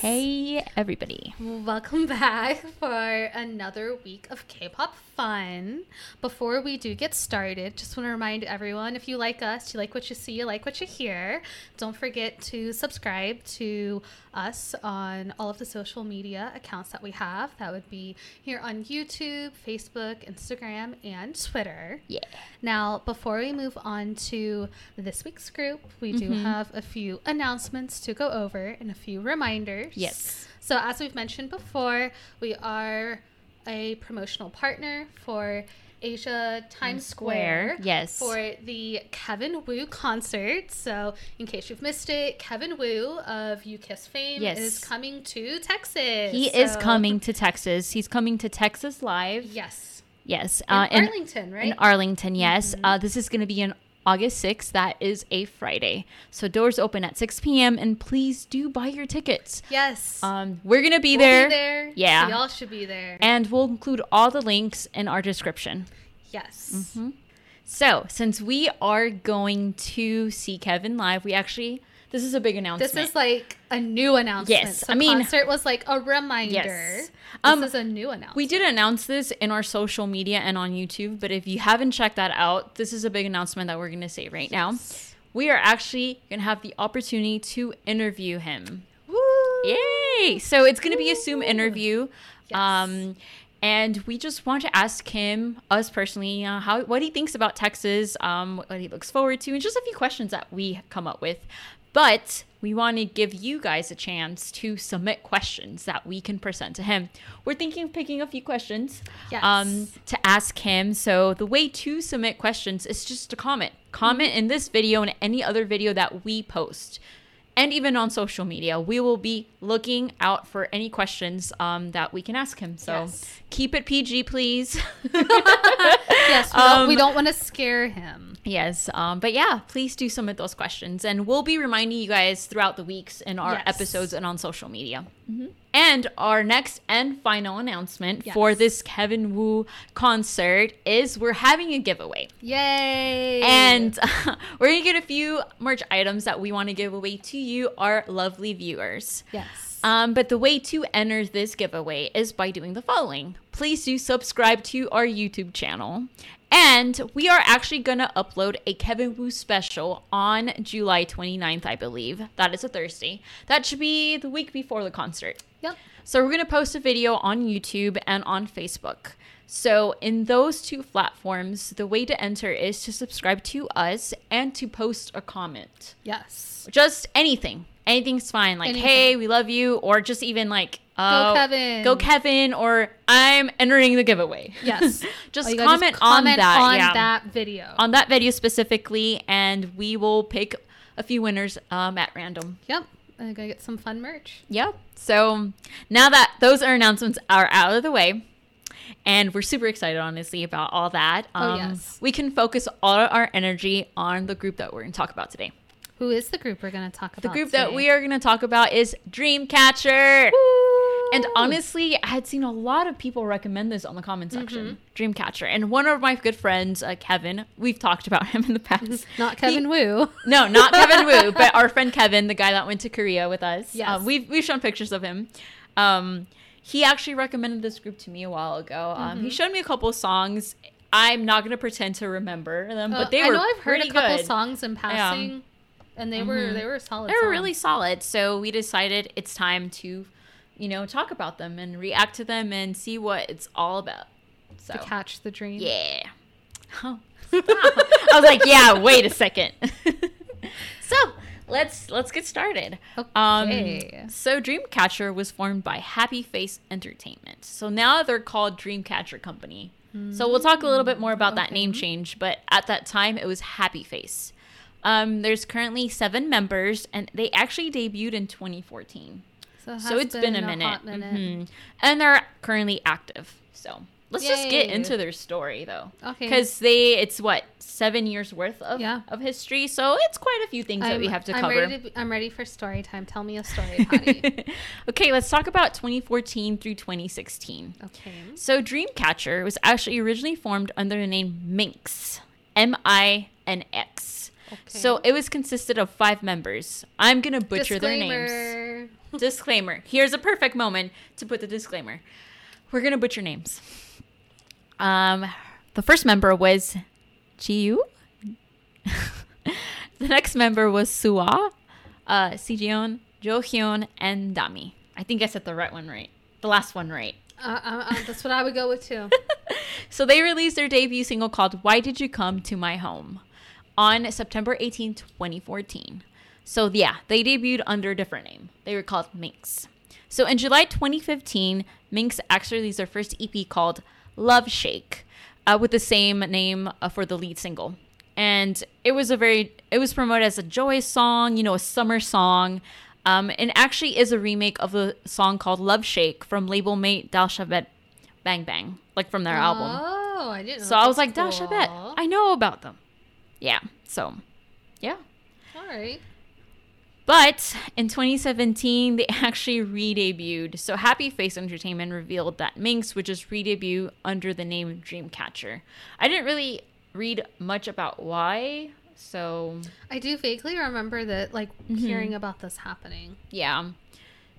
Hey, everybody. Welcome back for another week of K pop fun. Before we do get started, just want to remind everyone if you like us, you like what you see, you like what you hear, don't forget to subscribe to us on all of the social media accounts that we have. That would be here on YouTube, Facebook, Instagram, and Twitter. Yeah. Now, before we move on to this week's group, we do Mhm. have a few announcements to go over and a few reminders. Yes. So, as we've mentioned before, we are a promotional partner for Asia Times Square. Yes. For the Kevin Wu concert. So, in case you've missed it, Kevin Wu of U-KISS fame Yes. is coming to Texas. he is coming to Texas. He's coming to Texas Live. Yes. Yes. In Uh, in, Arlington, right? in Arlington, yes. Mhm. Uh, this is going to be on August 6th. That is a Friday. So doors open at 6 p.m. And please do buy your tickets. yes. Um, we're going to be We'll there. Be there. Yeah. So y'all should be there. And we'll include all the links in our description. yes. Mhm. So, since we are going to see Kevin live, we actually, this is a big announcement. This is like a new announcement. Yes, The I mean- concert was like a reminder. Yes. This Um, is a new announcement. We did announce this in our social media and on YouTube, but if you haven't checked that out, this is a big announcement that we're going to say right now. We are actually going to have the opportunity to interview him. Woo! Yay! So it's going to be a Zoom interview. Yes. Um, and we just want to ask him, us personally, uh, how what he thinks about Texas, um, what he looks forward to, and just a few questions that we come up with. But we want to give you guys a chance to submit questions that we can present to him. We're thinking of picking a few questions Yes. um, to ask him. So the way to submit questions is just to comment. Comment in this video and any other video that we post. And even on social media, we will be looking out for any questions um, that we can ask him. So Yes. keep it PG, please. yes, we don't, Um, don't want to scare him. Yes, um, but yeah, please do submit those questions, and we'll be reminding you guys throughout the weeks in our Yes. episodes and on social media. And our next and final announcement Yes. for this Kevin Wu concert is we're having a giveaway. Yay! And we're gonna get a few merch items that we want to give away to you, our lovely viewers. yes. Um, but the way to enter this giveaway is by doing the following. Please do subscribe to our YouTube channel. And we are actually going to upload a Kevin Wu special on July 29th, I believe. That is a Thursday. That should be the week before the concert. yep. So we're going to post a video on YouTube and on Facebook. So in those two platforms, the way to enter is to subscribe to us and to post a comment Yes. just anything anything's fine like Anything. hey we love you or just even like uh, Kevin. go kevin or i'm entering the giveaway Yes. just gotta do is comment, on that on yeah that video. on that video specifically and we will pick a few winners um, at random yep. I'm gonna get some fun merch. yep so now that those are announcements are out of the way and we're super excited honestly about all that Oh, um, yes. we can focus all our energy on the group that we're going to talk about today Who is the group we're gonna talk about? the group that we are going to talk about is dreamcatcher Woo! And honestly, I had seen a lot of people recommend this on the comment section. Mm-hmm. Dreamcatcher. And one of my good friends, uh, Kevin, we've talked about him in the past. not Kevin He- Wu. No, not Kevin Wu, but our friend Kevin, the guy that went to Korea with us. Yes. Uh, we've, we've shown pictures of him. Um, he actually recommended this group to me a while ago. Um, Mm-hmm. He showed me a couple songs. I'm not going to pretend to remember them, Uh, but they I were know I've heard a couple good. songs in passing, and they were Mhm. they were solid. They were really solid. So we decided it's time to, you know, talk about them and react to them and see what it's all about. So to catch the dream. yeah. Oh. I was like, yeah. Wait a second. so let's let's get started. Okay. Um, so Dreamcatcher was formed by Happy Face Entertainment. So now they're called Dreamcatcher Company. So we'll talk a little bit more about that name change, but at that time it was Happy Face. Um, there's currently seven members, and they actually debuted in 2014. So, it So it's been, a minute, hot minute. Mhm. and they're currently active. So let's just get into their story, though, Okay. because they it's what seven years worth of Yeah. of history, so it's quite a few things that we have to I'm cover. Ready to be, I'm ready for story time. Tell me a story, Patty. okay, let's talk about 2014 through 2016. okay. So Dreamcatcher was actually originally formed under the name Minx, M I N X. Okay. So it was consisted of five members. I'm gonna butcher their names. Disclaimer, disclaimer. Here's a perfect moment to put the disclaimer. We're gonna butcher names. Um, the first member was Chiyu. the next member was Suwa, uh, Sijeon, Johyun, and Dami. I think I said the right one right. The last one right. Uh, uh, uh, that's what I would go with too. So they released their debut single called Why Did You Come to My Home on September 18, 2014. So yeah, they debuted under a different name. They were called Minx. So in July 2015, Minx actually released their first EP called Love Shake uh, with the same name uh, for the lead single. And it was a very, it was promoted as a joy song, you know, a summer song. Um, and actually is a remake of the song called Love Shake from label mate Dal Shabet Bang Bang, like from their album. Oh, I didn't. know So I was like, cool. Bet, I know about them. Yeah. So, yeah. All right. But in 2017, they actually re-debuted. So Happy Face Entertainment revealed that Minx would just re-debut under the name Dreamcatcher. I didn't really read much about why. So I do vaguely remember that, like Mm-hmm. hearing about this happening. yeah,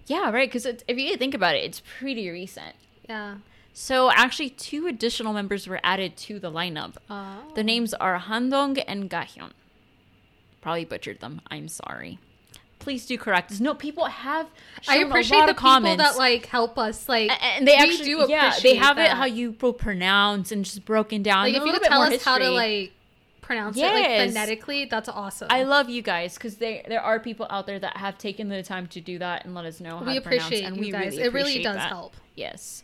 yeah, right. Because if you think about it, it's pretty recent. Yeah. So actually, two additional members were added to the lineup. Oh. The names are Handong and Gahyun. Probably butchered them. I'm sorry. Please do correct us. No, people have. I appreciate the people that like help us. Like, and they actually, do yeah, they have it how you pro- pronounce and just broken down. like if you could tell us how to like pronounce it like phonetically, that's awesome. I love you guys because there there are people out there that have taken the time to do that and let us know how we to pronounce, appreciate and you we guys. really it really does that. help. Yes.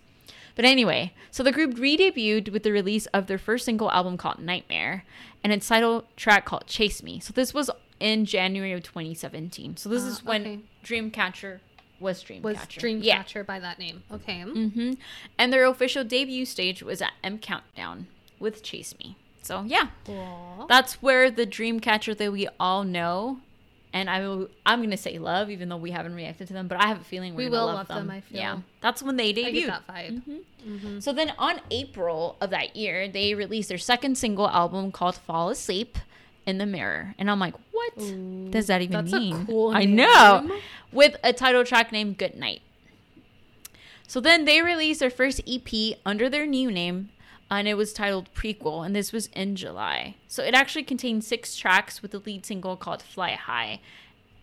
But anyway, so the group re-debuted with the release of their first single album called Nightmare and its title track called Chase Me. So this was in January of 2017. So this Ah, is when okay. Dreamcatcher was Dreamcatcher. Was Dreamcatcher Yeah. by that name? Okay. hmm And their official debut stage was at M Countdown with Chase Me. So yeah, Cool. that's where the Dreamcatcher that we all know, and I will, I'm gonna say love, even though we haven't reacted to them, but I have a feeling we're We gonna will love, love them. them, I feel. Yeah, that's when they I get debuted. that vibe. Mhm. So then on April of that year, they released their second single album called Fall Asleep in the Mirror. And I'm like, what does that even that's a mean? cool I know. With a title track named Good Night. So then they released their first EP under their new name, and it was titled Prequel, and this was in July. So it actually contained six tracks with the lead single called Fly High.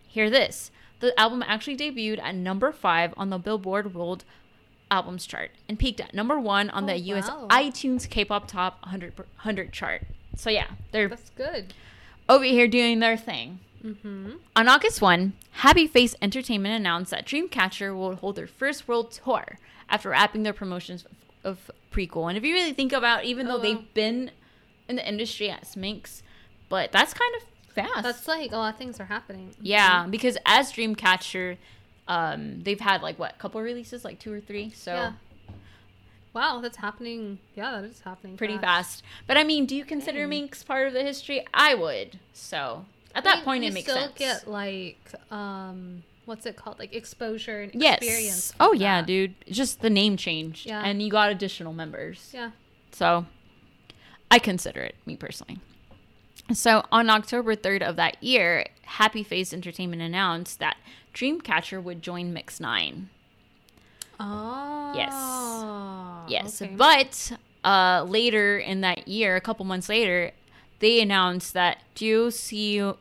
Hear this. The album actually debuted at number five on the Billboard World Albums chart and peaked at number one on the Oh, US wow. iTunes K-pop Top 100, 100 chart. So yeah, they're That's good. over here doing their thing. Mm-hmm. On August 1, Happy Face Entertainment announced that Dreamcatcher will hold their first world tour after wrapping their promotions of Prequel. And if you really think about, even Oh, though they've been in the industry as Minx, but that's kind of fast. That's like a lot of things are happening. yeah, because as Dreamcatcher, um, they've had like what couple releases, like two or three. So Yeah. Wow, that's happening. Yeah, that is happening. pretty fast. But I mean, do you consider Dang. Minx part of the history? I would. So at that You- point, it makes still sense. get like um, what's it called? Like exposure and experience yes. Oh yeah, that. dude. Just the name changed, Yeah. and you got additional members. Yeah. So I consider it, me personally. So on October 3rd of that year, Happy Face Entertainment announced that Dreamcatcher would join Mix 9. Oh. Yes. okay. But uh, later in that year, a couple months later, they announced that Ju, Siyeon,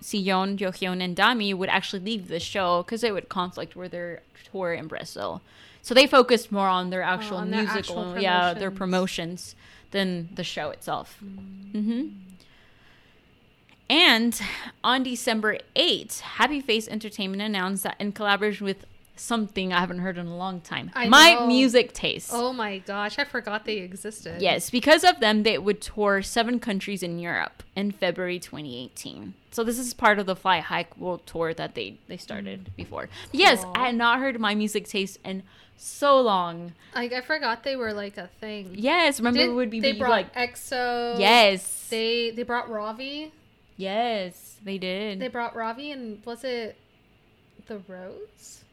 Yohyun, and Dami would actually leave the show because it would conflict with their tour in Brazil. So they focused more on their actual on their musical, actual yeah, their promotions. than the show itself. hmm And on December 8th, Happy Face Entertainment announced that in collaboration with something I haven't heard in a long time, I My know. Music Taste. Oh my gosh, I forgot they existed. Yes, because of them, they would tour seven countries in Europe in February 2018. So this is part of the Fly High World Tour that they they started mm. before. Yes. I had not heard my music taste in so long. Like I forgot they were like a thing. Yes, remember Did- it would be they be brought like EXO. yes, They they brought Ravi. yes, they did. They brought Ravi and was it the Rose?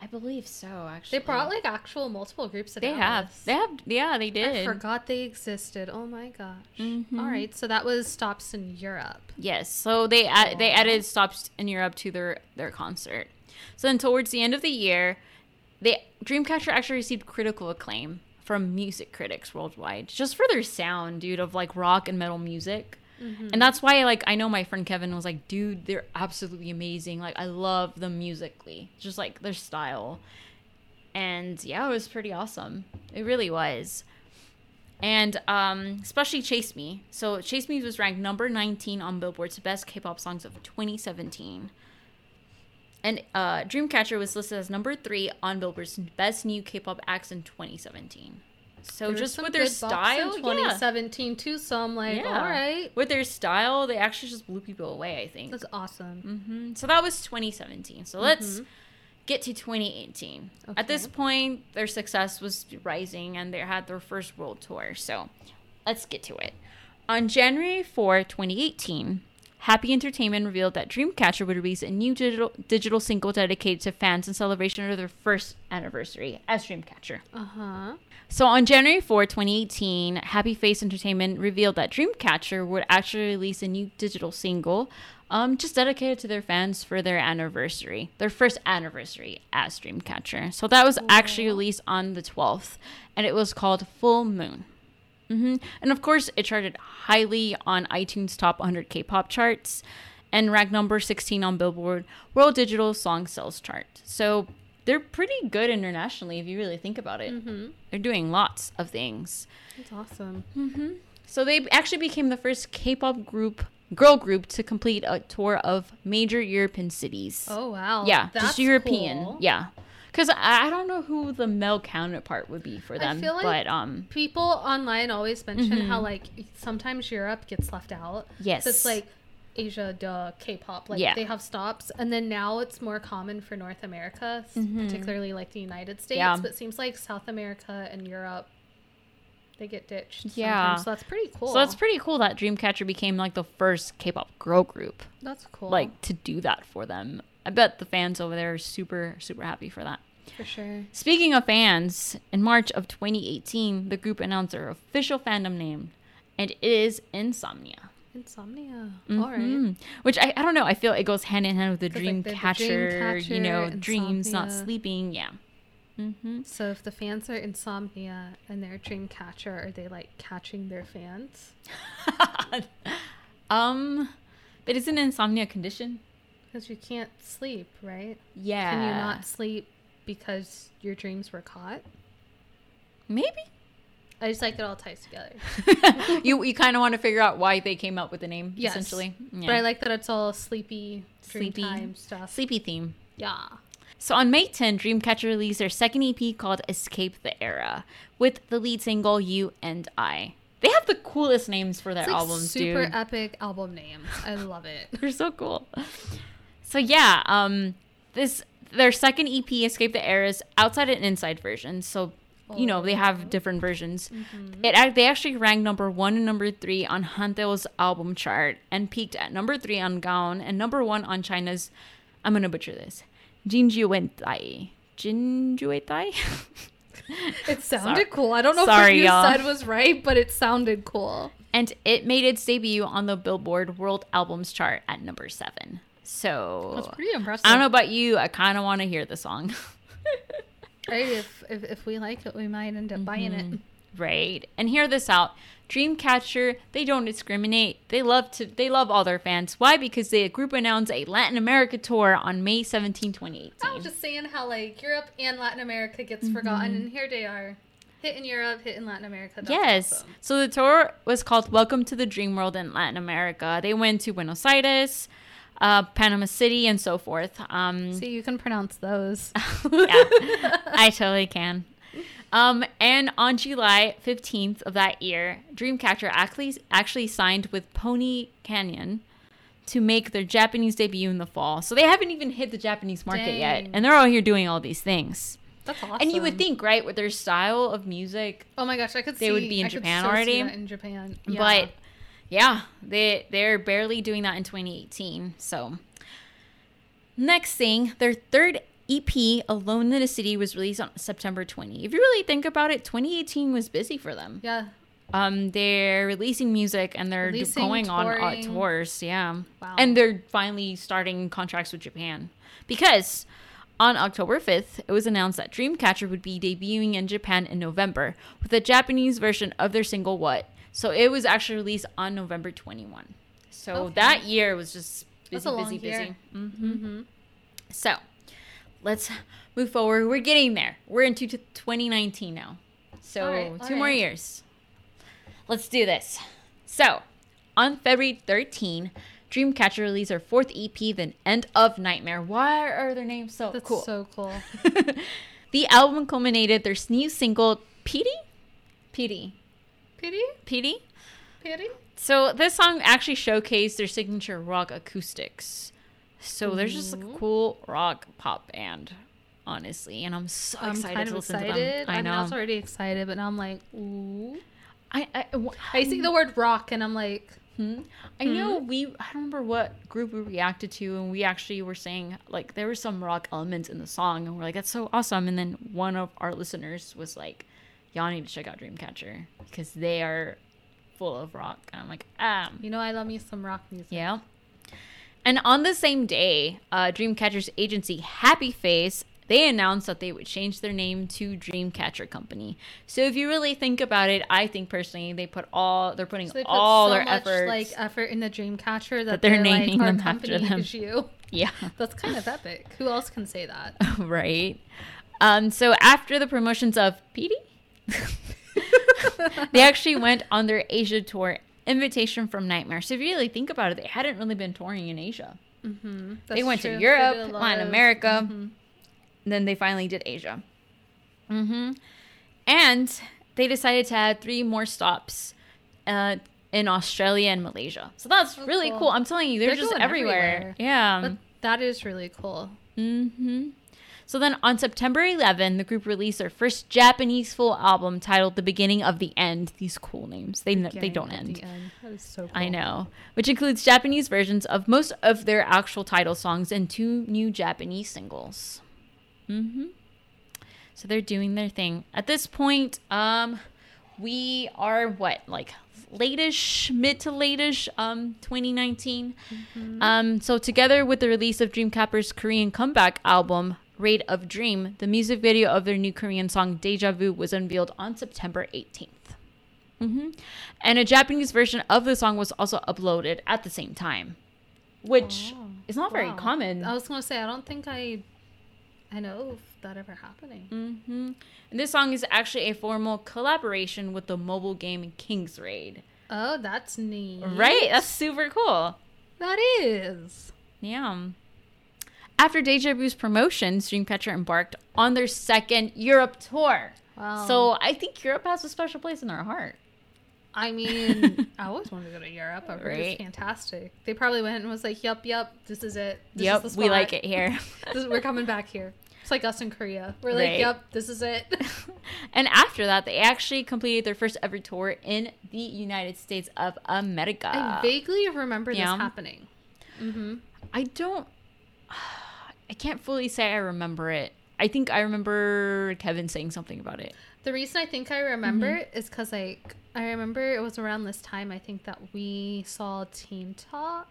I believe so. Actually, They brought like actual multiple groups of they have they have yeah they did. I forgot they existed. Oh my gosh. Mhm. All right, so that was stops in Europe. Yes, so they add, they added stops in Europe to their their concert. So then towards the end of the year, they Dreamcatcher actually received critical acclaim from music critics worldwide just for their sound, dude, of like rock and metal music. And that's why like I know my friend Kevin was like, dude, they're absolutely amazing. Like I love them musically. Just like their style. And yeah, it was pretty awesome. It really was. And um, especially Chase Me. So Chase Me was ranked number 19 on Billboard's best K-pop songs of 2017. And uh, Dreamcatcher was listed as number three on Billboard's best new K-pop acts in 2017. So There just with their style, in yeah. 2017 too. So I'm like, Yeah. all right, With their style, they actually just blew people away. I think. that's awesome. hmm So that was 2017. So let's get to 2018. At this point, their success was rising and they had their first world tour. So let's get to it. On January 4, 2018, Happy Entertainment revealed that Dreamcatcher would release a new digital digital single dedicated to fans in celebration of their first anniversary as Dreamcatcher. Uh huh. So on January 4, 2018, Happy Face Entertainment revealed that Dreamcatcher would actually release a new digital single um, just dedicated to their fans for their anniversary, their first anniversary as Dreamcatcher. So that was actually released on the 12th, and it was called Full Moon. Hmm And of course, it charted highly on iTunes Top 100 K-pop charts and ranked number 16 on Billboard World Digital Song Sales Chart. So they're pretty good internationally if you really think about it. Mm-hmm. They're doing lots of things. That's awesome. So they actually became the first K-pop group, girl group, to complete a tour of major European cities. Oh wow. yeah, That's just European. cool. Yeah, because I, I don't know who the male counterpart would be for I them, feel like- but um, People online always mention how Mhm. like sometimes Europe gets left out. yes, So it's like Asia, duh, K-pop. Like Yeah. they have stops, and then now it's more common for North America, Mhm. particularly like the United States. Yeah. But it seems like South America and Europe, they get ditched. Yeah. sometimes, So that's pretty cool. so that's pretty cool that Dreamcatcher became like the first K-pop girl group, that's cool. like to do that for them. I bet the fans over there are super super happy for that. for sure. Speaking of fans, in March of 2018, the group announced their official fandom name, and it is Insomnia. Insomnia. All right. Which I, I don't know. I feel it goes hand in hand with the dream like, the- the catcher, you know, dreams, not sleeping. Yeah. hmm So if the fans are insomnia and they're dream catcher, are they like catching their fans? um, but isn't insomnia a condition? Because you can't sleep, right? Yeah. Can you not sleep because your dreams were caught? Maybe. I just like it all ties together. you you kind of want to figure out why they came up with the name, Yes. essentially. But I like that it's all sleepy, Sleepy. time stuff. Sleepy theme. Yeah. So on May 10, Dreamcatcher released their second EP called Escape the Era with the lead single You and I. They have the coolest names for their like albums, super dude. epic album names. I love it. They're so cool. So yeah, um this their second EP Escape the Era is outside and inside versions. So you know, they Oh. have different versions. Mm-hmm. It they actually ranked number 1 and number 3 on Hanteo's album chart and peaked at number 3 on Gaon and number 1 on China's I'm going to butcher this. Jinjuentai. Jinjuentai? It sounded Sorry- cool. I don't know if sorry, what you y'all. said was right, but it sounded cool. and it made its debut on the Billboard World Albums chart at number 7. So That's pretty impressive. I don't know about you. I kind of want to hear the song. Right? If, if if we like it, we might end up buying Mm-hmm. it. right. And hear this out. Dreamcatcher, they don't discriminate. They love to they love all their fans. Why? Because they group announced a Latin America tour on May 17, 2018. I was just saying how like Europe and Latin America gets Mm-hmm. forgotten, and here they are, Hit in Europe, hit in Latin America. That's yes. awesome. So the tour was called Welcome to the Dream World in Latin America. They went to Buenos Aires, uh, Panama City, and so forth. Um, See, you can pronounce those. yeah, I totally can. Um, and on July 15th of that year, Dreamcatcher actually actually signed with Pony Canyon to make their Japanese debut in the fall. So they haven't even hit the Japanese market yet, and they're all here doing all these things. That's awesome. And you would think, right, with their style of music, oh my gosh, I could they see would be in I Japan so already. in Japan, yeah. but yeah, they they're barely doing that in 2018. So next thing, their third EP, Alone in the City, was released on September 20. If you really think about it, 2018 was busy for them. yeah, Um, they're releasing music and they're Releasing, going on uh, tours. Yeah, Wow. and they're finally starting contracts with Japan because On October 5th, it was announced that Dreamcatcher would be debuting in Japan in November with a Japanese version of their single What. So it was actually released on November 21. So Okay. that year was just busy, busy, busy. hmm Mm-hmm. So let's move forward. We're getting there. We're into 2019 now. So All right, two all more years. Let's do this. So on February 13, Dreamcatcher released their fourth EP, The End of Nightmare. Why are their names so That's cool? so cool. the album culminated their new single, Petey? Petey. Pity? Pity? Pity? So this song actually showcased their signature rock acoustics. So there's just a cool rock pop band, honestly, and I'm so I'm excited kind to listen excited. to them. I mean, I know. was already excited, but now I'm like, ooh. I I, w- I see the word rock, and I'm like, Hmm? I know we. I don't remember what group we reacted to, and we actually were saying like there were some rock elements in the song, and we're like, "That's so awesome!" And then one of our listeners was like, "Y'all need to check out Dreamcatcher because they are full of rock." And I'm like, "Um, you know, I love me some rock music. Yeah. And on the same day, uh, Dreamcatcher's agency, Happy Face, they announced that they would change their name to Dreamcatcher Company. So if you really think about it, I think personally they put all they're putting So they put all so their much efforts. like effort in the Dreamcatcher that, that they're they're, naming like, them after them. is you. yeah, That's kind of epic. Who else can say that? right. Um, so after the promotions of Petey, they actually went on their Asia tour. Invitation from Nightmare. So if you really think about it, they hadn't really been touring in Asia. Mm-hmm. They went to Europe, Latin America. And then they finally did Asia. hmm And they decided to add three more stops uh, in Australia and Malaysia. So that's really cool. cool. I'm telling you, they're, They're just everywhere. everywhere. Yeah. But that is really cool. hmm So then on September 11, the group released their first Japanese full album titled The Beginning of the End. These cool names. They, n- they don't end. the end. That is so cool. I know. Which includes Japanese versions of most of their actual title songs and two new Japanese singles. hmm So they're doing their thing. At this point, um, we are what, like latish, mid to latish, um, 2019. Um, so together with the release of Dreamcatcher's Korean comeback album, Raid of Dream, the music video of their new Korean song Deja Vu was unveiled on September 18th. hmm And a Japanese version of the song was also uploaded at the same time, which Oh, is not very common. I was gonna say I don't think I, I know of that ever happening. hmm And this song is actually a formal collaboration with the mobile game King's Raid. Oh, that's neat. Right? That's super cool. That is. Yeah. After Deja Vu's promotions, Dreamcatcher embarked on their second Europe tour. Wow. So I think Europe has a special place in our heart. I mean, I always wanted to go to Europe. Right. it's fantastic. They probably went and was like, "Yup, yup, this is it. This yep, is the we like it here. Is, we're coming back here." It's like us in Korea. We're like, Right. "Yup, this is it." and after that, they actually completed their first ever tour in the United States of America. I vaguely remember yeah. this happening. Mm-hmm. I don't. I can't fully say I remember it. I think I remember Kevin saying something about it. The reason I think I remember Mm-hmm. it is because like I remember it was around this time I think that we saw Teen Top.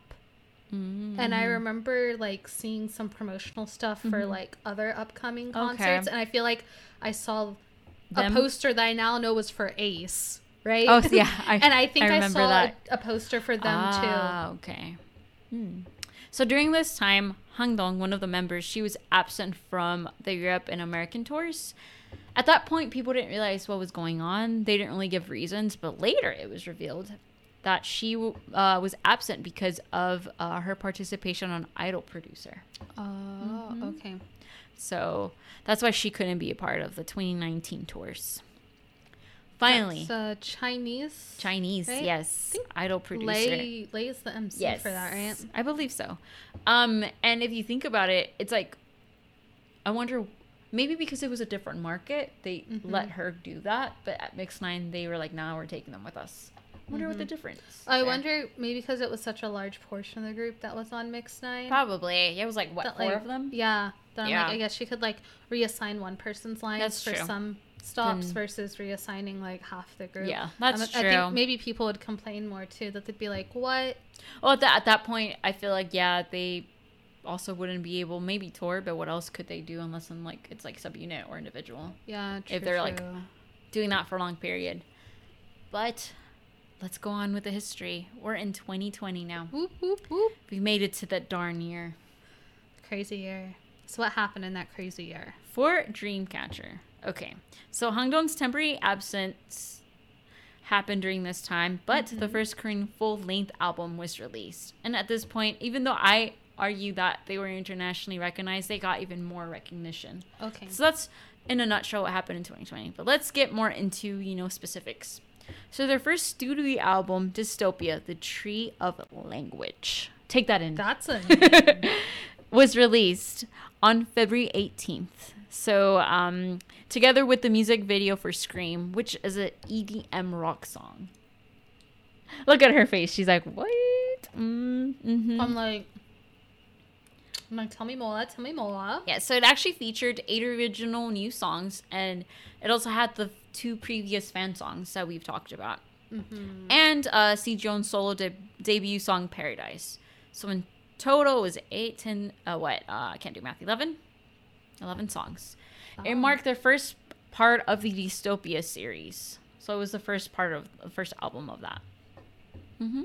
Mm-hmm. And I remember like seeing some promotional stuff for Mhm. like other upcoming Okay. concerts, and I feel like I saw Them? a poster that I now know was for Ace, right? Oh, yeah, I- and I think I I, saw that. A, a poster for them ah, okay. Hmm. So during this time, Hang Dong, one of the members, she was absent from the Europe and American tours. At that point, people didn't realize what was going on. They didn't really give reasons, but later it was revealed that she uh, was absent because of uh, her participation on Idol Producer. Oh, Mm-hmm. okay. So that's why she couldn't be a part of the 2019 tours. Finally, That's, uh, Chinese. Chinese, right? yes, Idol Producer. Lay Lay is the MC yes, for that, right? I believe so. Um, and if you think about it, it's like, I wonder, maybe because it was a different market, they Mhm. let her do that. But at Mix Nine, they were like, "Now we're taking them with us." I wonder what the difference. Mm-hmm. I there. wonder maybe because it was such a large portion of the group that was on Mix Nine. Probably. Yeah, it was like what that, four like, of them. Yeah. Then I'm Yeah. like, I guess she could like reassign one person's lines That's for true. some stops versus reassigning like half the group. Yeah, that's Um, I true. think maybe people would complain more too that they'd be like, "What? Well, at that at that point, I feel like yeah, they also wouldn't be able maybe tour, but what else could they do unless in like it's like subunit or individual Yeah, true, if they're like doing that for a long period. But let's go on with the history. We're in 2020 now. Whoop, whoop, whoop. We made it to that darn year. Crazy year. So what happened in that crazy year? For Dreamcatcher. Okay. So Hangdong's temporary absence happened during this time, but the mm-hmm. first Korean full length album was released. And at this point, even though I argue that they were internationally recognized, they got even more recognition. Okay. So that's in a nutshell what happened in 2020. But let's get more into, you know, specifics. So their first studio album, Dystopia, The Tree of Language. Take that in. That's a was released on February 18th. So, um, together with the music video for Scream, which is an EDM rock song. Look at her face. She's like, "What?" Mm, hmm I'm like, I'm like, tell me more, tell me more. Yeah, so it actually featured eight original new songs, and it also had the two previous fan songs that we've talked about, Mm-hmm. and uh, Siyeon's solo de- debut song "Paradise." So in total, it was eight, ten, uh, what? Uh, I can't do math. 11? 11 songs. It Oh. marked their first part of the Dystopia series. So it was the first part of the first album of that. hmm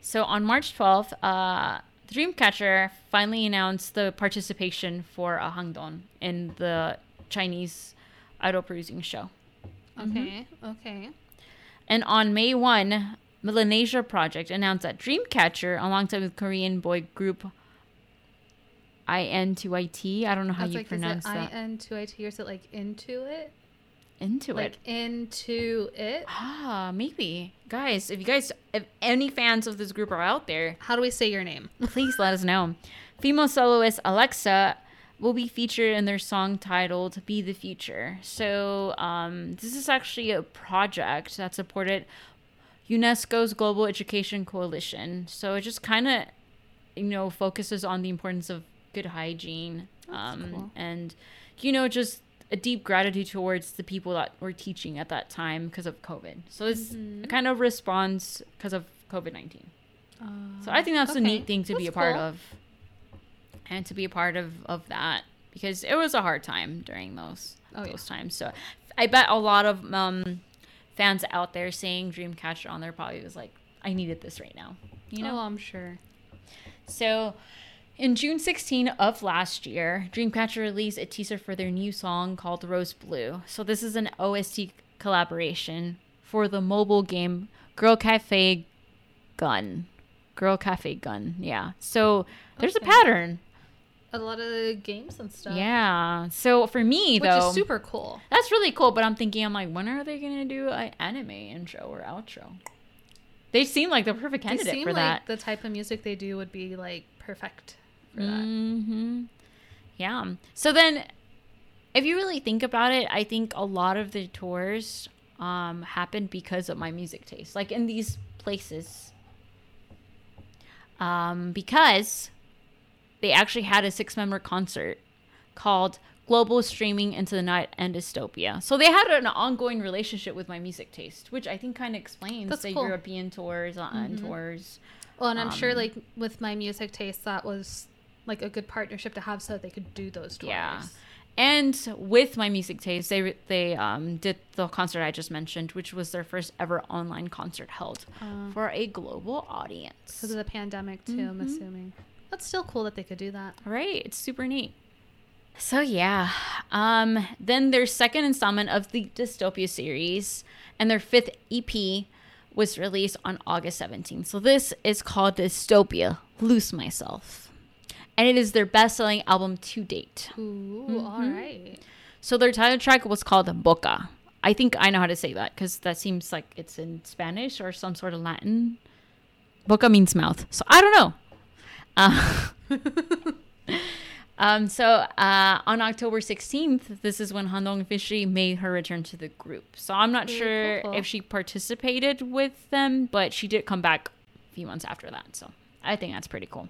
So on March 12th, uh, Dreamcatcher finally announced the participation for uh, Hangdong in the Chinese idol producing show. Okay, okay. And on May 1, Melanesia Project announced that Dreamcatcher, alongside with Korean boy group IN2IT, I don't know how you like, pronounce is it that. I-N-2-I-T or is it like into it? Into it. like it. into it? Ah, maybe. Guys, if you guys, if any fans of this group are out there, How do we say your name? please let us know. Female soloist Alexa will be featured in their song titled Be the Future. So, um, this is actually a project that supported UNESCO's Global Education Coalition. So, it just kind of, you know, focuses on the importance of good hygiene um, cool. and, you know, just a deep gratitude towards the people that were teaching at that time because of COVID. So, it's Mhm. a kind of response because of COVID 19. Uh, So I think that's a neat thing to be a That's part cool. of, and to be a part of of that because it was a hard time during those Oh, yeah. those times. So I bet a lot of um, fans out there seeing Dreamcatcher on there probably was like, I needed this right now, you know. Oh, I'm sure. So, in June 16 of last year, Dreamcatcher released a teaser for their new song called Rose Blue. So, this is an OST collaboration for the mobile game Girl Cafe Gun. Girl Cafe Gun, yeah. So, there's Okay. a pattern. A lot of games and stuff. Yeah. So, for me, though. Which though, is super cool. that's really cool. But I'm thinking, I'm like, when are they going to do an anime intro or outro? They seem like the perfect They candidate seem for like that. the type of music they do would be like perfect for that. hmm Yeah. So then, if you really think about it, I think a lot of the tours um, happened because of my music taste. Like in these places, um, because they actually had a six-member concert called Global Streaming into the Night and Dystopia. So they had an ongoing relationship with my music taste, which I think kind of explains That's the cool. European tours, Latin Mhm. tours. Well, and I'm sure Um, like with my music taste, that was like a good partnership to have so that they could do those tours. Yeah. And with my music taste, they they um, did the concert I just mentioned, which was their first ever online concert held Uh, for a global audience. because of the pandemic too, I'm Mhm. assuming. That's still cool that they could do that. Right, it's super neat. So yeah, um, then their second installment of the Dystopia series and their fifth EP was released on August 17th. So this is called Dystopia: Loose Myself, and it is their best-selling album to date. Ooh, all Mhm. right. So their title track was called Boca. I think I know how to say that because that seems like it's in Spanish or some sort of Latin. Boca means mouth. So I don't know. Uh, um, so uh, on October 16th, this is when Handong officially made her return to the group. So I'm not sure if she participated with them, but she did come back a few months after that. So I think that's pretty cool.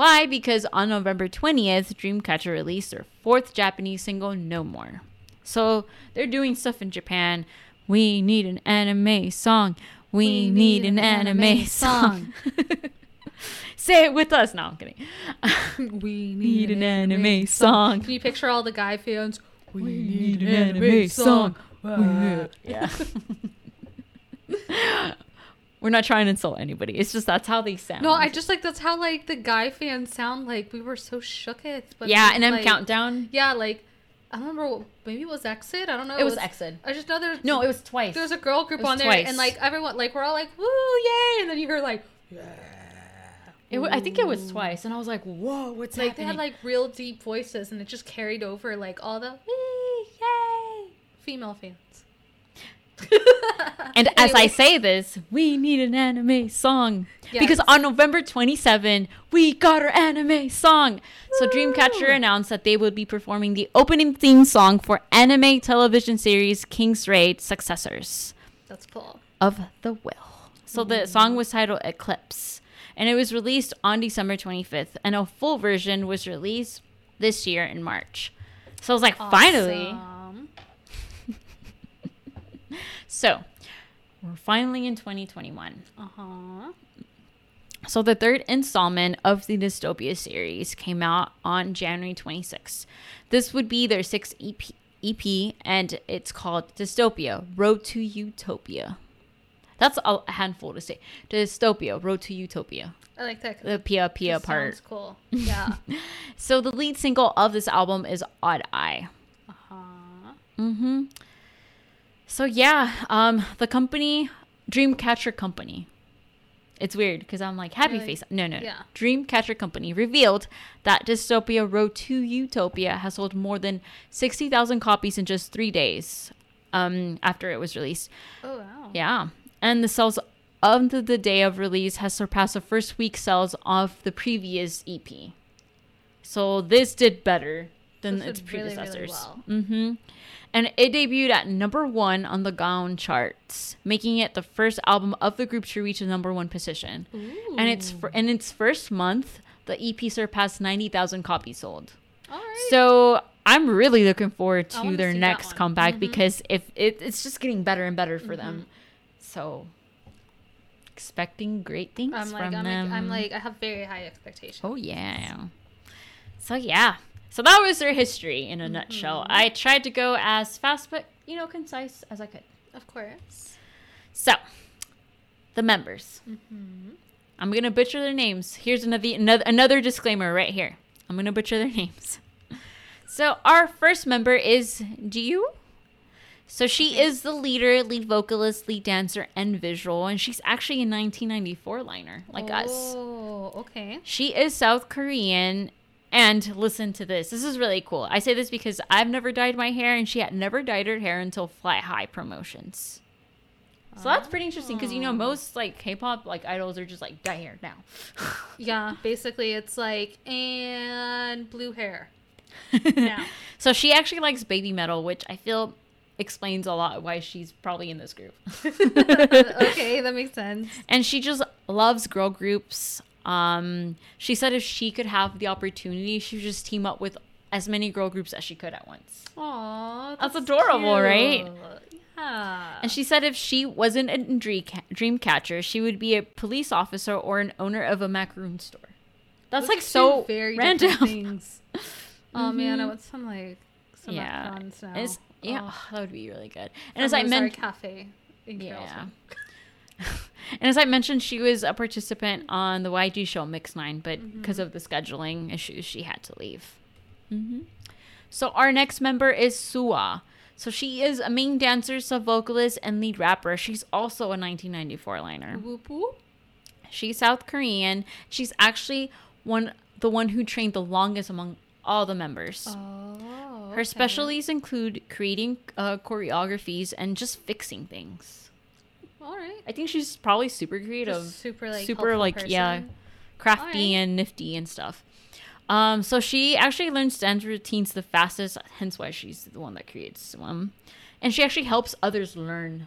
Why? Because on November 20th, Dreamcatcher released their fourth Japanese single, No More. So they're doing stuff in Japan. We need an anime song. We, need, an, anime, song. Say it with us. No, I'm kidding. we Need an anime song. Can you picture all the guy fans? We need an anime song. Yeah. We're not trying to insult anybody. It's just that's how they sound. No, I just like that's how like the guy fans sound like. We were so shooketh. But yeah, and then like, countdown. Yeah, like I don't remember. What, maybe it was Exit. I don't know. It was Exit. I just know there's No, it was twice. there's a girl group on there, twice. and like everyone, like we're all like woo yay, and then you hear like It wa- I think it was twice, and I was like, "Whoa, what's like they had like real deep voices, and it just carried over like all the wee yay female fans. And as I say this, we need an anime song because on November 27, we got our anime song. So Dreamcatcher announced that they would be performing the opening theme song for anime television series King's Raid Successors. That's cool. of the will. So the mm-hmm. song was titled Eclipse, and it was released on December 25th, and a full version was released this year in March. So I was like, finally. Awesome. So we're finally in 2021. Uh huh. So the third installment of the Dystopia series came out on January 26th. This would be their sixth EP, EP and it's called Dystopia Road to Utopia. That's a handful to say. Dystopia Road to Utopia. I like that. The Pia Pia part. Sounds cool. Yeah. So the lead single of this album is Odd Eye. uh huh. Mm-hmm. So yeah, um, the company, Dreamcatcher Company. It's weird because I'm like happy Really? face. No, no. Yeah. Dreamcatcher Company revealed that Dystopia Road to Utopia has sold more than sixty thousand copies in just three days, um, after it was released. Oh wow. Yeah, and the sales of the, day of release has surpassed the first week sales of the previous EP. So this did better than This its did really, really predecessors. well. Mm-hmm. And it debuted at number one on the Gaon charts, making it the first album of the group to reach the number one position. And it's for, in its first month, the EP surpassed ninety thousand copies sold. All right. So I'm really looking forward to their next comeback Mhm. because if it, it's just getting better and better for Mm-hmm. them. So expecting great things I'm like from I'm, them. like I'm like I have very high expectations. oh yeah. So yeah. So that was their history in a nutshell. Mm-hmm. I tried to go as fast but you know concise as I could. Of course. So the members. Mm-hmm. I'm gonna butcher their names. Here's another another another disclaimer right here. I'm gonna butcher their names. So our first member is Jiu. So she is the leader, lead vocalist, lead dancer, and visual, and she's actually a 1994 liner like us. Oh, okay. She is South Korean. And listen to this. This is really cool. I say this because I've never dyed my hair, and she had never dyed her hair until Fly High promotions. So that's pretty interesting because you know Oh. most like K-pop like idols are just like dye hair now. Yeah, basically it's like and blue hair. now. So she actually likes baby metal, which I feel explains a lot why she's probably in this group. okay, that makes sense. and she just loves girl groups. Um, she said if she could have the opportunity, she would just team up with as many girl groups as she could at once. Aw, That's adorable, right? Yeah. And she said if she wasn't a dream Dreamcatcher, she would be a police officer or an owner of a macaroon store. That's Those like so very random. things. Oh man, I Mhm. want some like some Yeah. macarons now. Yeah, Oh, that would be really good. And from as I mentioned, Cafe in Yeah. And as I mentioned, she was a participant on the YG show Mix Nine, but Mm-hmm. because of the scheduling issues, she had to leave. hmm So our next member is Sua. So she is a main dancer, sub vocalist, and lead rapper. She's also a 1994 liner. Whoop whoop. She's South Korean. She's actually one the one who trained the longest among all the members. Oh. Her specialties include creating uh, choreographies and just fixing things. All right. I think she's probably super creative, Just super like super like yeah, crafty Alright. and nifty and stuff. Um, so she actually learns dance routines the fastest, hence why she's the one that creates them. And she actually helps others learn.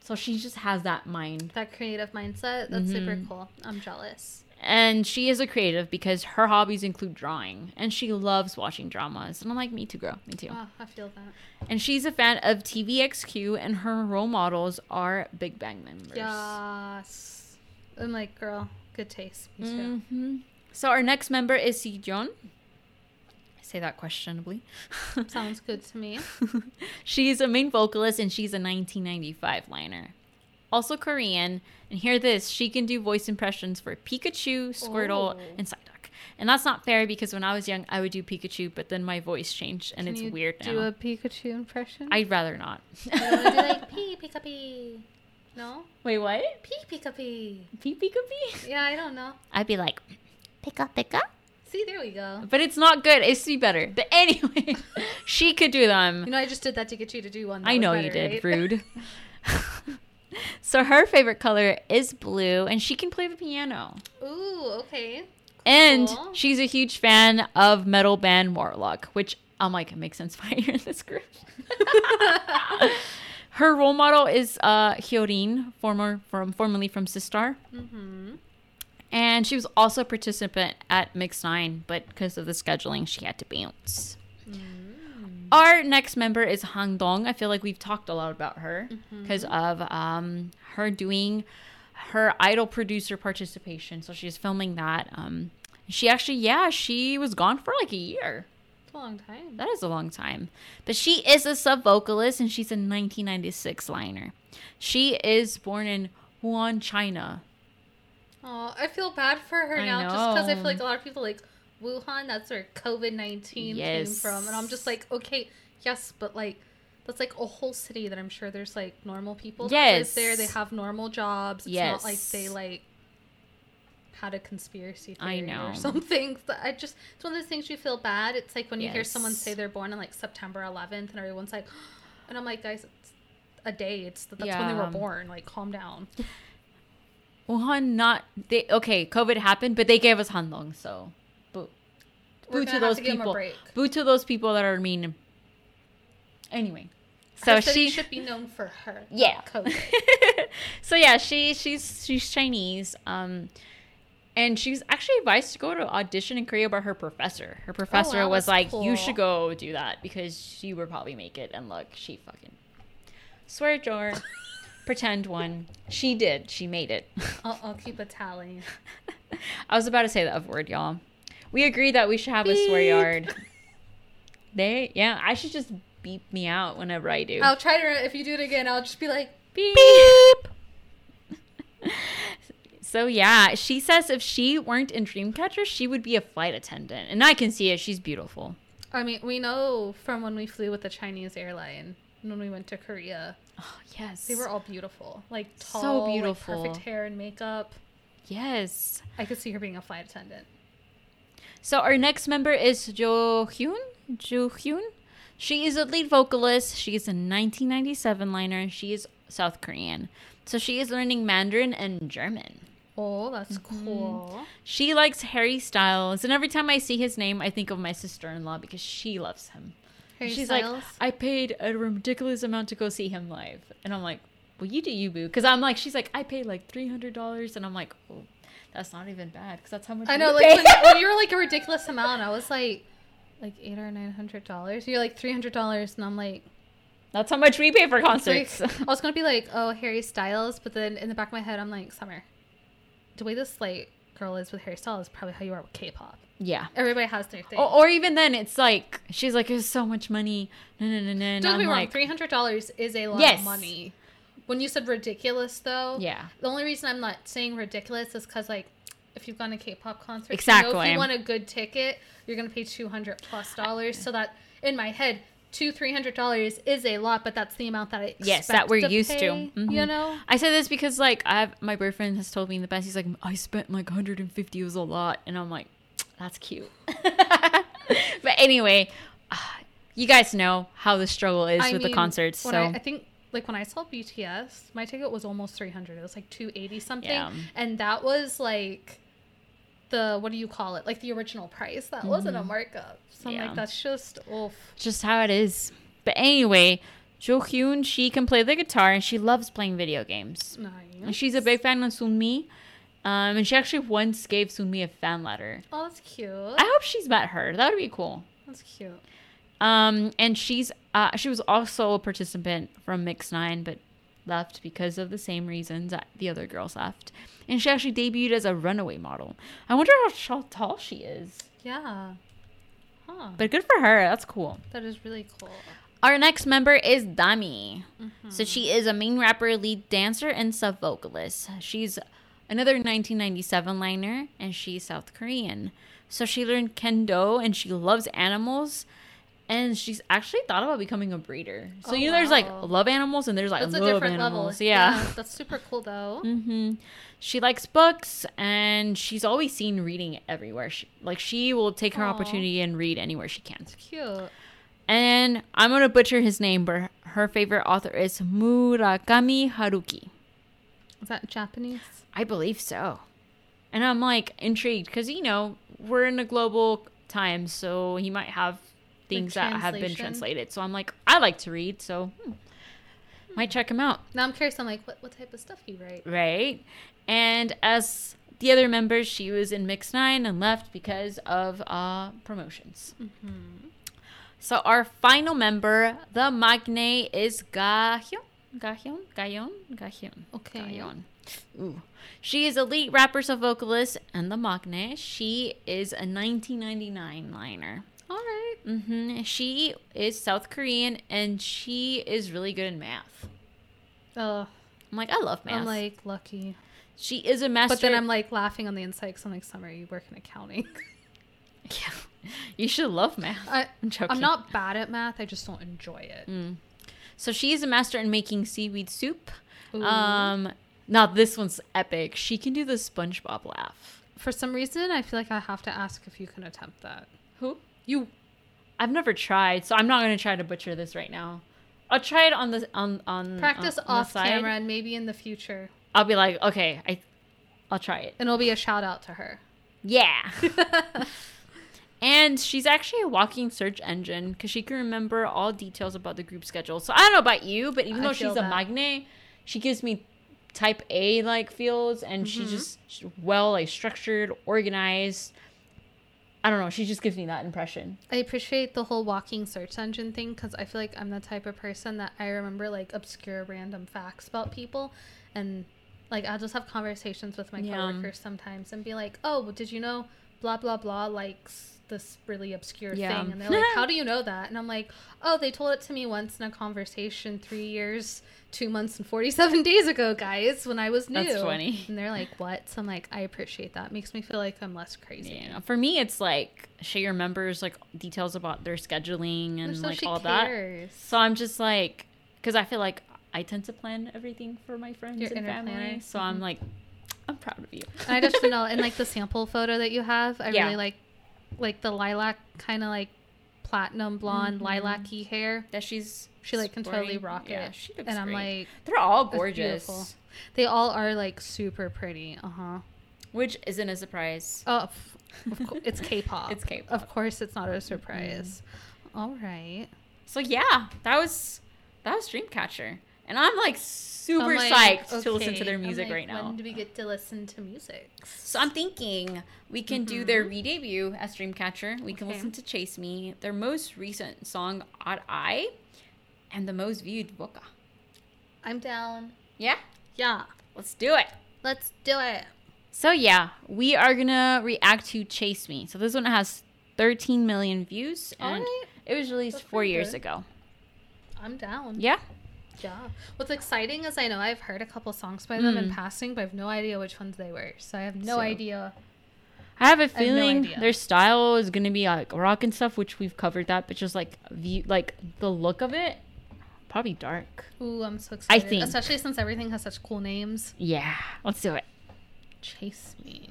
So she just has that mind. That creative mindset. That's super Mhm. cool. I'm jealous. And she is a creative because her hobbies include drawing and she loves watching dramas. And I'm like, me too, girl. Me too. Oh, I feel that. And she's a fan of TVXQ and her role models are Big Bang members. Yes. I'm like, girl, Good taste. Me too. hmm So our next member is Sejong. I say that questionably. Sounds good to me. she's a main vocalist and she's a 1995 liner. Also Korean. And hear this, she can do voice impressions for Pikachu, Squirtle, Oh. and Psyduck. And that's not fair because when I was young, I would do Pikachu, but then my voice changed and Can it's you weird Do a Pikachu impression. I'd rather not. You don't do like pee pika pee. No, Wait, what? pee pika pee. Pee Pika Pee? Yeah, I don't know. I'd be like, Pika Pika? See, there we go. But it's not good. It's to be better. But anyway, she could do them. You know, I just did that to get you to do one. I know you did, right? rude. so her favorite color is blue, and she can play the piano. Ooh, okay. And Cool. she's a huge fan of metal band Warlock, which I'm like, it makes sense why you're in this group. her role model is uh, Hyorin, former from formerly from Sistar. Mm-hmm. And she was also a participant at Mix 9, but because of the scheduling, she had to bounce. Our next member is Handong. I feel like we've talked a lot about her because of um, her doing her idol producer participation. So she's filming that. Um, she actually, yeah, she was gone for like a year. It's a long time. That is a long time. But she is a sub vocalist and she's a 1996 liner. She is born in Wuhan, China. Oh, I feel bad for her I now, just because I feel like a lot of people like Wuhan. That's where COVID nineteen came from, and I'm just like, okay, yes, but like. That's like a whole city that I'm sure there's like normal people that live Yes. there. They have normal jobs. It's not like they like had a conspiracy I theory know. or something. So I just it's one of those things you feel bad. It's like when you hear someone say they're born on like September 11th and everyone's like, and I'm like, guys, it's a day. It's that's when they were born. Like, calm down. Wuhan, not they. Okay, COVID happened, but they gave us Handong, so boo, We're boo gonna to those to a people. break. Boo to those people that are mean. Anyway, So she she. should be known for her. yeah. COVID. so yeah, she she's she's Chinese. Um, and she's actually advised to go to audition in Korea by her professor. Her professor wow, was like, cool. "You should go do that because she would probably make it." And look, she fucking swear jar, pretend one. She did. She made it. I'll, I'll keep a tally. I was about to say the F word, y'all. We agreed that we should have a swear yard. They, yeah, I should just beep me out whenever I do. I'll try to. If you do it again, I'll just be like, beep. beep. so yeah, she says if she weren't in Dreamcatcher, she would be a flight attendant, and I can see it. She's beautiful. I mean, we know from when we flew with the Chinese airline when we went to Korea, Oh yes, they were all beautiful, like So tall, like, beautiful. perfect hair and makeup. yes. I could see her being a flight attendant. So our next member is Yoohyeon. Jo Hyun. She is a lead vocalist. She is a 1997 liner. She is South Korean. So she is learning Mandarin and German. Oh, that's Mm-hmm. cool. She likes Harry Styles, and every time I see his name, I think of my sister-in-law because she loves him. Harry She's Styles. like, I paid a ridiculous amount to go see him live, and I'm like, well, you do you, boo. Because I'm like, she's like, I paid like three hundred dollars, and I'm like, oh, that's not even bad because that's how much I know, like when, when you were like a ridiculous amount, I was like, like eight or nine hundred dollars. You're like three hundred dollars, and I'm like, that's how much we pay for concerts. like- I was gonna be like, oh, Harry Styles, but then in the back of my head, I'm like, Summer, the way this like girl is with Harry Styles is probably how you are with K-pop. yeah. Everybody has their thing. Or, or even then, it's like she's like, "There's so much money." No, no, no, no. Don't I'm wrong, like, three hundred dollars is a lot Yes. of money. When you said ridiculous, though, yeah, the only reason I'm not saying ridiculous is because like. If you've gone to K-pop concerts, you know if you want a good ticket, you're gonna pay two hundred plus dollars. So that in my head, two three hundred dollars is a lot, but that's the amount that I Yes, that we're used to. pay, Mhm. You know, I say this because like I have my boyfriend has told me in the past. He's like, I spent like 150. It was a lot, and I'm like, that's cute. but anyway, ah, you guys know how the struggle is I with the concerts. So I, I think like when I saw BTS, my ticket was almost three hundred. It was like two eighty something, Yeah. and that was like the what do you call it? Like the original price. That wasn't a markup. So I'm Mm-hmm. Yeah. like, that's just oof. just how it is. But anyway, Yoohyeon, she can play the guitar and she loves playing video games. Nice. And she's a big fan of Sunmi. Um, and she actually once gave Sunmi a fan letter. Oh, that's cute. I hope she's met her. That would be cool. That's cute. Um, and she's uh, she was also a participant from Mix Nine, but left because of the same reasons that the other girls left. And she actually debuted as a runaway model. I wonder how, tall she is. Yeah. Huh. But good for her. That's cool. That is really cool. Our next member is Dami. Mm-hmm. So she is a main rapper, lead dancer, and sub vocalist. She's another 1997 liner, and she's South Korean. So she learned kendo, and she loves animals. And she's actually thought about becoming a breeder. So Oh, you know, there's like wow. love animals, and there's like That's a different animals. level. Yeah. That's super cool though. hmm She likes books, and she's always seen reading everywhere. She, like she will take her Aw. opportunity and read anywhere she can. That's Cute. And I'm gonna butcher his name, but her favorite author is Murakami Haruki. Is that Japanese? I believe so. And I'm like intrigued because you know we're in a global time, so he might have things that have been translated. So I'm like, I like to read, so hmm, might check him out, Now I'm curious. I'm like, what what type of stuff you write? right? And as the other members, she was in Mix Nine and left because of uh, promotions. Mm-hmm. So our final member, the maknae, is Gahyun. Gahyun? Gahyun? Gahyun. Okay. Gahyun. Ooh. She is a lead rapper, so vocalist, and the maknae. She is a 1999 liner. All right. hmm She is South Korean, and she is really good in math. Uh, I'm like, I love math. I'm like lucky, she is a master. but then I'm like laughing on the inside because I'm like, Summer, you work in accounting. yeah, you should love math. I, I'm joking. I'm not bad at math. I just don't enjoy it. Mm. So she is a master in making seaweed soup. Ooh. Um, now this one's epic. She can do the SpongeBob laugh. For some reason, I feel like I have to ask if you can attempt that. Who? You. I've never tried, so I'm not gonna try to butcher this right now. I'll try it on the on on Practice on the off camera and maybe in the future. I'll be like, okay, I, I'll try it. And it'll be a shout out to her. Yeah. and she's actually a walking search engine because she can remember all details about the group schedule. So I don't know about you, but even I though she's a magnet, she gives me type A like fields, and she's Mm-hmm. just she's well like structured, organized. I don't know. She just gives me that impression. I appreciate the whole walking search engine thing because I feel like I'm the type of person that I remember like obscure random facts about people and like I'll just have conversations with my Yeah. coworkers sometimes and be like, "Oh, did you know blah blah blah likes this really obscure Yeah. thing?" And they're like, "How do you know that?" And I'm like, "Oh, they told it to me once in a conversation 3 years, 2 months and 47 days ago, guys, when I was new." That's funny. And they're like, "What?" So I'm like, "I appreciate that. Makes me feel like I'm less crazy." Yeah. For me, it's like she remembers like details about their scheduling and So like all that. So I'm just like, because I feel like I tend to plan everything for my friends Your and family. planner. So I'm mm-hmm. like, I'm proud of you. And I just feel and like the sample photo that you have, I Yeah. really like like the lilac kind of like platinum blonde Mhm. lilac-y hair. that she's She like can totally rock Yeah, it. she looks and I'm great. like they're all gorgeous, they all are like super pretty. Uh-huh. which isn't a surprise. Oh, course, it's K-pop. It's K-pop. Of course it's not a surprise. All right. So yeah, that was that was Dreamcatcher, and I'm like super I'm like, psyched to listen to their music like, right now. When do we get to listen to music? So I'm thinking we can do their re-debut as Dreamcatcher. We can Mm-hmm. Listen to Chase Me, their most recent song Odd Eye, and the most viewed Boca. I'm down. Yeah, Yeah. let's do it. Let's do it. So yeah, we are gonna react to Chase Me. So this one has 13 million views, and right. it was released That's four years good. ago. I'm down. Yeah, Yeah. What's exciting is I know I've heard a couple songs by them in Mm. passing, but I have no idea which ones they were. So I have no So- idea. I have a no feeling idea. their style is gonna be like rock and stuff, which we've covered that, but just like view, like the look of it, probably dark. Ooh, I'm so excited. I think. Especially since everything has such cool names. Yeah, let's do it. Chase me.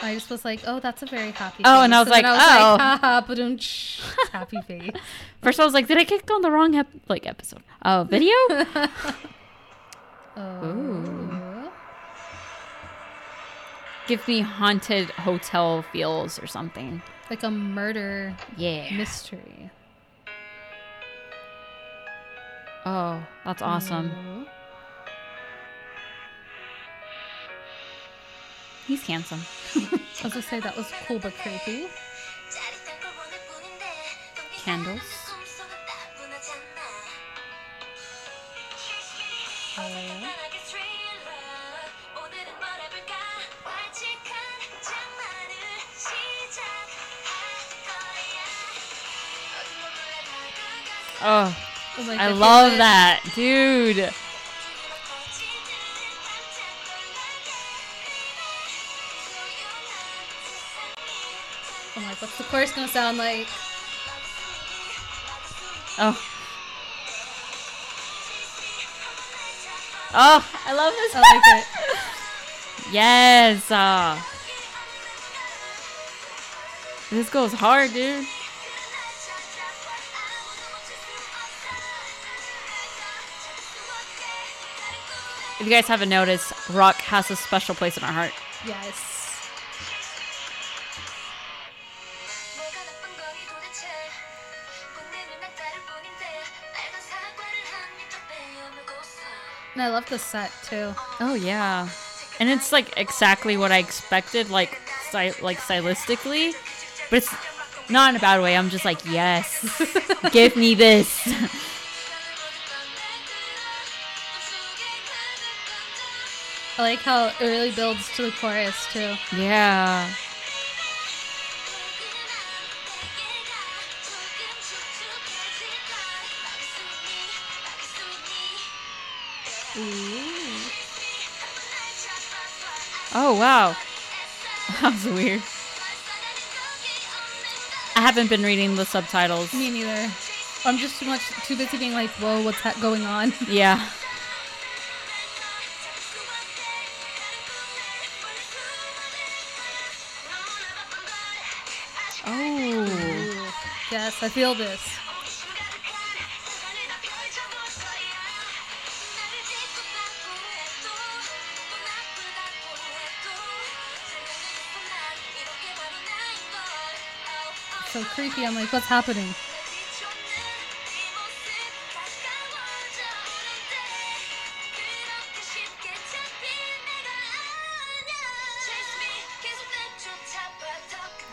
I just was like, oh, that's a very happy Oh, face. and I was like, I was oh. like, haha, ba-dum-tsh. happy face. First, I was like, did I click on the wrong ep- like episode? Oh, video. Oh. Give me haunted hotel feels or something. Like a murder Yeah. mystery. Oh, that's awesome. Oh. He's handsome. I was gonna say that was cool but creepy. Candles. Oh, Oh my I love that, dude. Oh my, what's the chorus gonna sound like? Oh. Oh, I love this. I like it. Yes. Uh, this goes hard, dude. If you guys haven't noticed, rock has a special place in our heart. Yes. The set too. Oh yeah, and it's like exactly what I expected, like sty- like stylistically, but it's not in a bad way. I'm just like, yes, give me this. I like how it really builds to the chorus too. yeah. Oh wow, that was weird. I haven't been reading the subtitles. Me neither. I'm just too much too busy being like, whoa, what's ha- going on? Yeah. Oh. yes, I feel this. So creepy. I'm like, what's happening?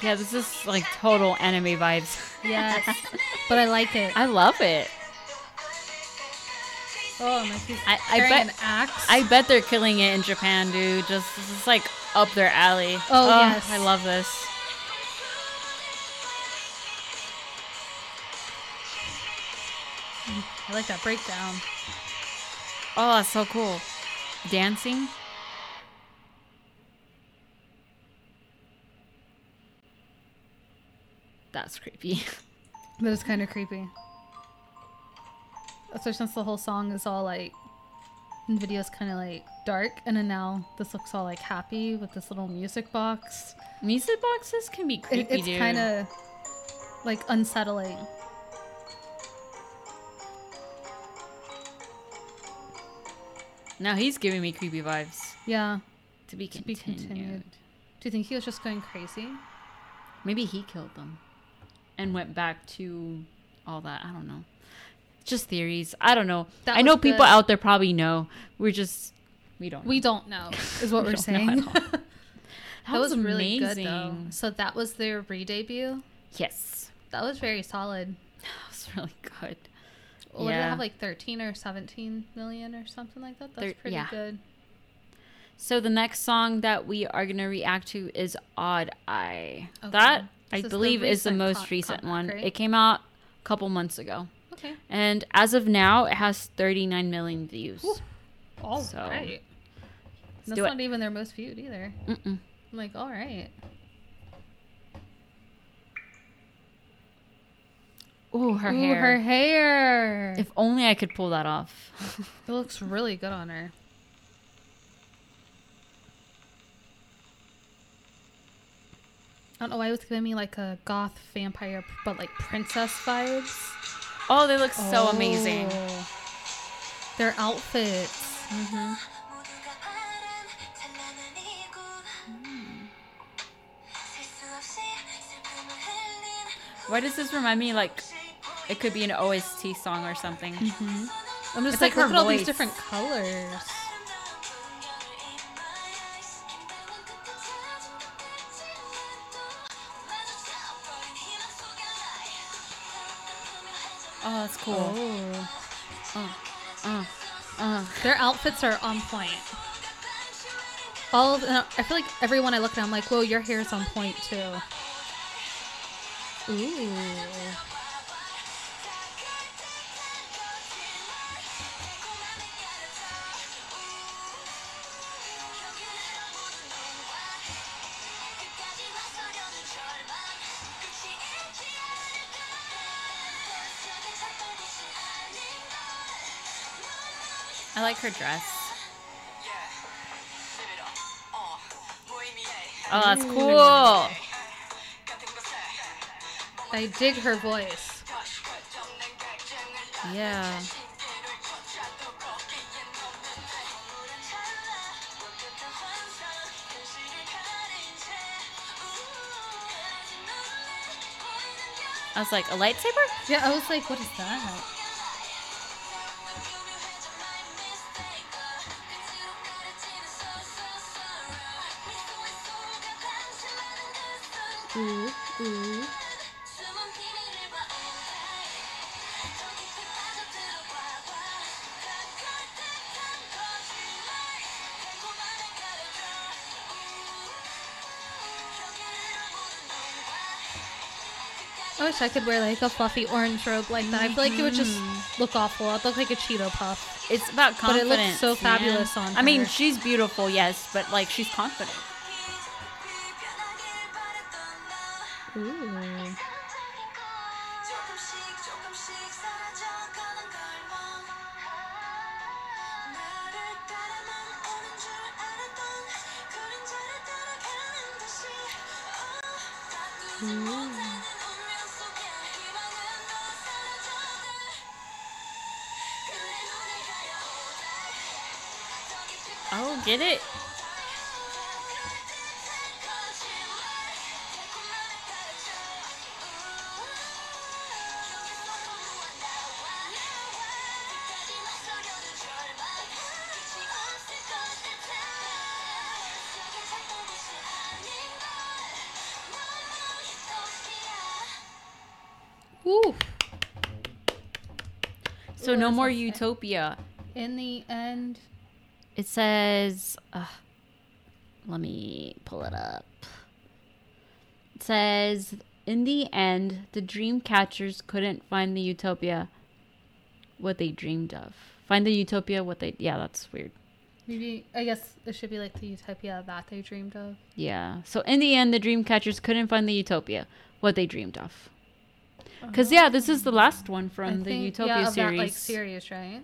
Yeah, this is like total anime vibes. Yes, but I like it. I love it. Oh, my he's I- I bet- an axe. I bet they're killing it in Japan, dude. Just this is like up their alley. Oh, yes. I love this. Like that breakdown. Oh, that's so cool. Dancing. That's creepy. But it's kind of creepy. Especially since the whole song is all like, and video's kind of like dark, and then now this looks all like happy with this little music box. Music boxes can be It, creepy, it's dude. kind of like unsettling. Now he's giving me creepy vibes. Yeah, To be to continued. be continued. Do you think he was just going crazy? Maybe he killed them and went back to all that. I don't know. Just theories. I don't know. That I know people good. out there probably know. We're just we don't. We know. don't know, is what We we're saying. that, That, was, really good though. So that was their re-debut. Yes, That was very solid. that was really good. What did it have like 13 or 17 million or something like that? That's Thir- pretty yeah. good. So the next song that we are gonna react to is "Odd Eye." Okay. That I is the believe is the most com- recent comeback, one. right? It came out a couple months ago, Okay. and as of now, it has 39 million views. Ooh. All So, right. That's do it. not even their most viewed either. Mm-mm. I'm like, all right. Ooh, her Ooh, hair. her hair. If only I could pull that off. it looks really good on her. I don't know why it was giving me like a goth vampire, but like princess vibes. oh, they look so amazing. Oh. Their outfits. Mm-hmm. Why does this remind me like it could be an OST song or something? I'm just It's like, like look at all these different colors. Oh, that's cool. Oh. Uh, uh. Uh, their outfits are on point. All of I feel like everyone I look at, I'm like, whoa, your hair's on point too. Ooh. I like her dress. Oh, that's cool. I dig her voice. Yeah. I was like, a lightsaber? Yeah, I was like, what is that? Wish I could wear like a fluffy orange robe like that. I feel like it would just mm-hmm. look awful. I'd look like a Cheeto puff. It's about But it confidence. looks so man. fabulous on her. I mean, her. she's beautiful, yes, but like she's confident. Get it? So no more utopia. In the end, It says, uh, let me pull it up. It says, in the end, the dream catchers couldn't find the utopia what they dreamed of. Find the utopia what they, yeah, that's weird. maybe I guess it should be like the utopia that they dreamed of. Yeah. So in the end, the dream catchers couldn't find the utopia what they dreamed of. Because, yeah, this is the last one from I the think- utopia yeah, of that, like series. series, right?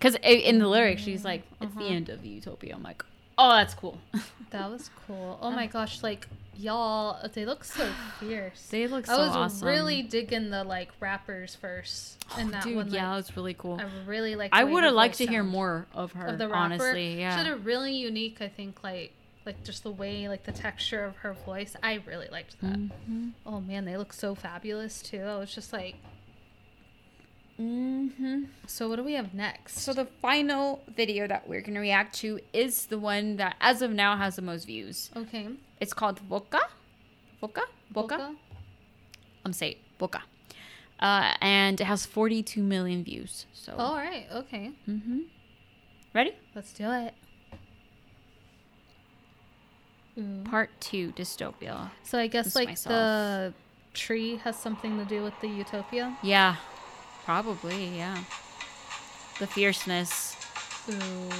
Because in the lyrics, she's like, it's the Uh-huh. end of utopia. I'm like, oh, that's cool. That was cool. Oh my gosh, like y'all, they look so fierce. they look so I was awesome. really digging the like rappers first in that Dude, one. yeah, like, it's really cool. I really like. I would have liked to hear more of her. of the rapper. honestly, yeah. She had a really unique, I think, like like just the way, like the texture of her voice. I really liked that. Mhm. Oh man, they look so fabulous too. I was just like, Mhm. so what do we have next? So the final video that we're gonna react to is the one that, as of now, has the most views. okay, It's called Boca. Boca. Boca. Boca? I'm saying Boca. Uh, and it has 42 million views. So. All right, okay, Mm-hmm. Ready? let's do it. Ooh. Part two, dystopia. So I guess Just like myself. the tree has something to do with the utopia. Yeah, probably. Yeah. The fierceness. Ooh.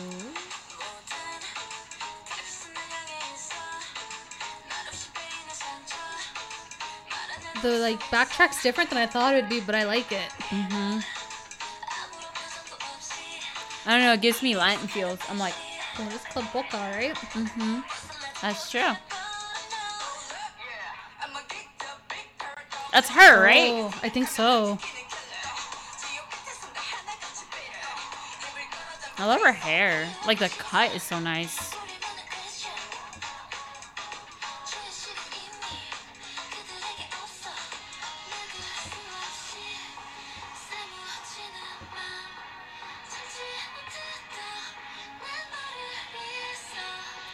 The like backtrack's different than I thought it would be, but I like it. Mm-hmm. I don't know. It gives me Latin feels. I'm like, Oh, it's called Boca, right? mm-hmm. That's true. That's her, right? Oh, I think so. I love her hair. Like the cut is so nice.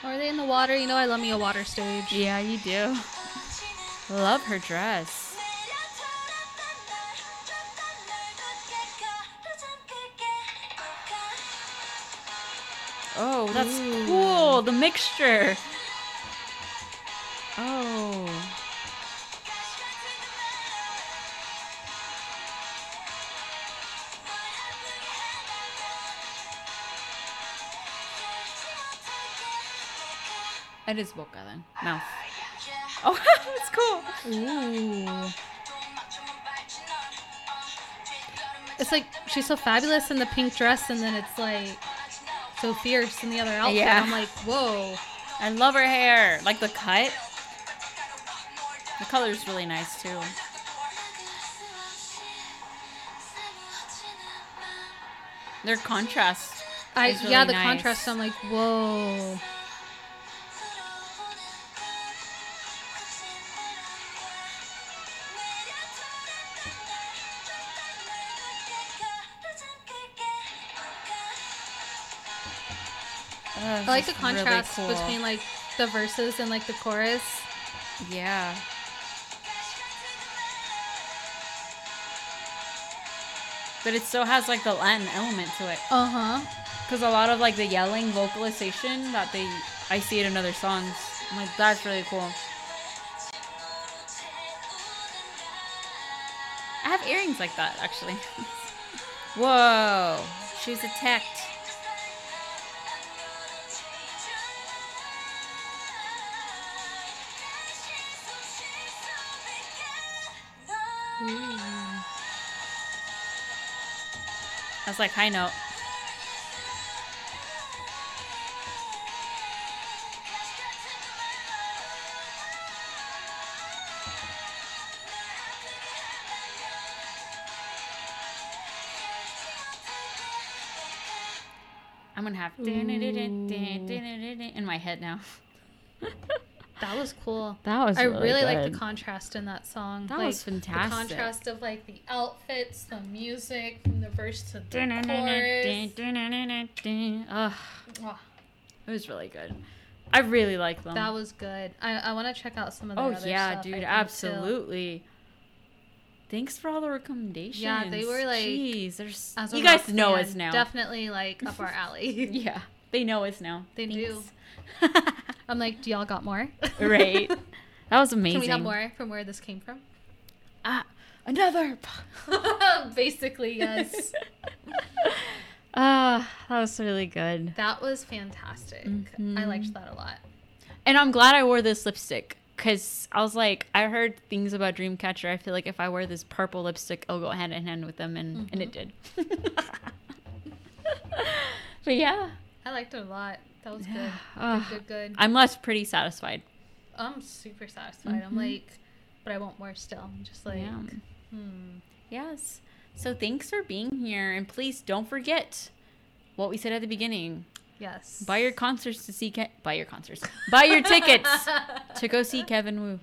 Are they in the water? You know, I love me a water stage. Yeah, you do. Love her dress. That's Ooh. cool. The mixture. Oh. It is boca then. Mouth. Oh, that's cool. Ooh. It's like she's so fabulous in the pink dress, and then it's like so fierce in the other outfit. Yeah. I'm like, whoa. I love her hair. Like the cut. The color's really nice too. Their contrast. I really yeah, the nice. contrast. I'm like, whoa. I like the just really contrast cool. between like the verses and like the chorus. Yeah. But it still has like the Latin element to it. Uh huh. Because a lot of like the yelling vocalization that they, I see it in other songs. I'm like, that's really cool. I have earrings like that actually. Whoa, she's attacked. That's like high note. I'm gonna have in my head now. That was cool. That was I really really like the contrast in that song. That like, was fantastic. The contrast of like the outfits, the music, from the verse to the chorus. Ugh, it was really good. I really like them. That was good. I, I want to check out some of the oh other yeah, stuff, dude, think, too. absolutely. Thanks for all the recommendations. Yeah, they were, like, Jeez, there's you guys know us now. Definitely like up our alley. Yeah, they know us now. They do. I'm like, do y'all got more? right. That was amazing. Can we have more from where this came from? Ah, another. Basically, yes. Ah, that was really good. that was fantastic. I Mhm. liked that a lot. And I'm glad I wore this lipstick because I was like, I heard things about Dreamcatcher. I feel like if I wear this purple lipstick, it'll go hand in hand with them, and and it did. but yeah, I liked it a lot. That was good. Good, good, good. I'm less pretty satisfied. I'm super satisfied. I'm Mhm. like, but I want more still. I'm just like, yeah. hmm. Yes. So thanks for being here, and please don't forget what we said at the beginning. Yes. Buy your concerts to see Ke- buy your concerts. buy your tickets to go see Kevin Woo.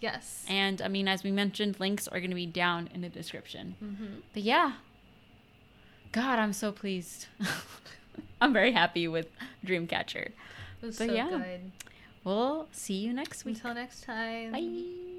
Yes. And I mean, as we mentioned, links are going to be down in the description. mm-hmm. But yeah, God, I'm so pleased. I'm very happy with Dreamcatcher. It was But so yeah. good. We'll see you next week. Until next time. Bye.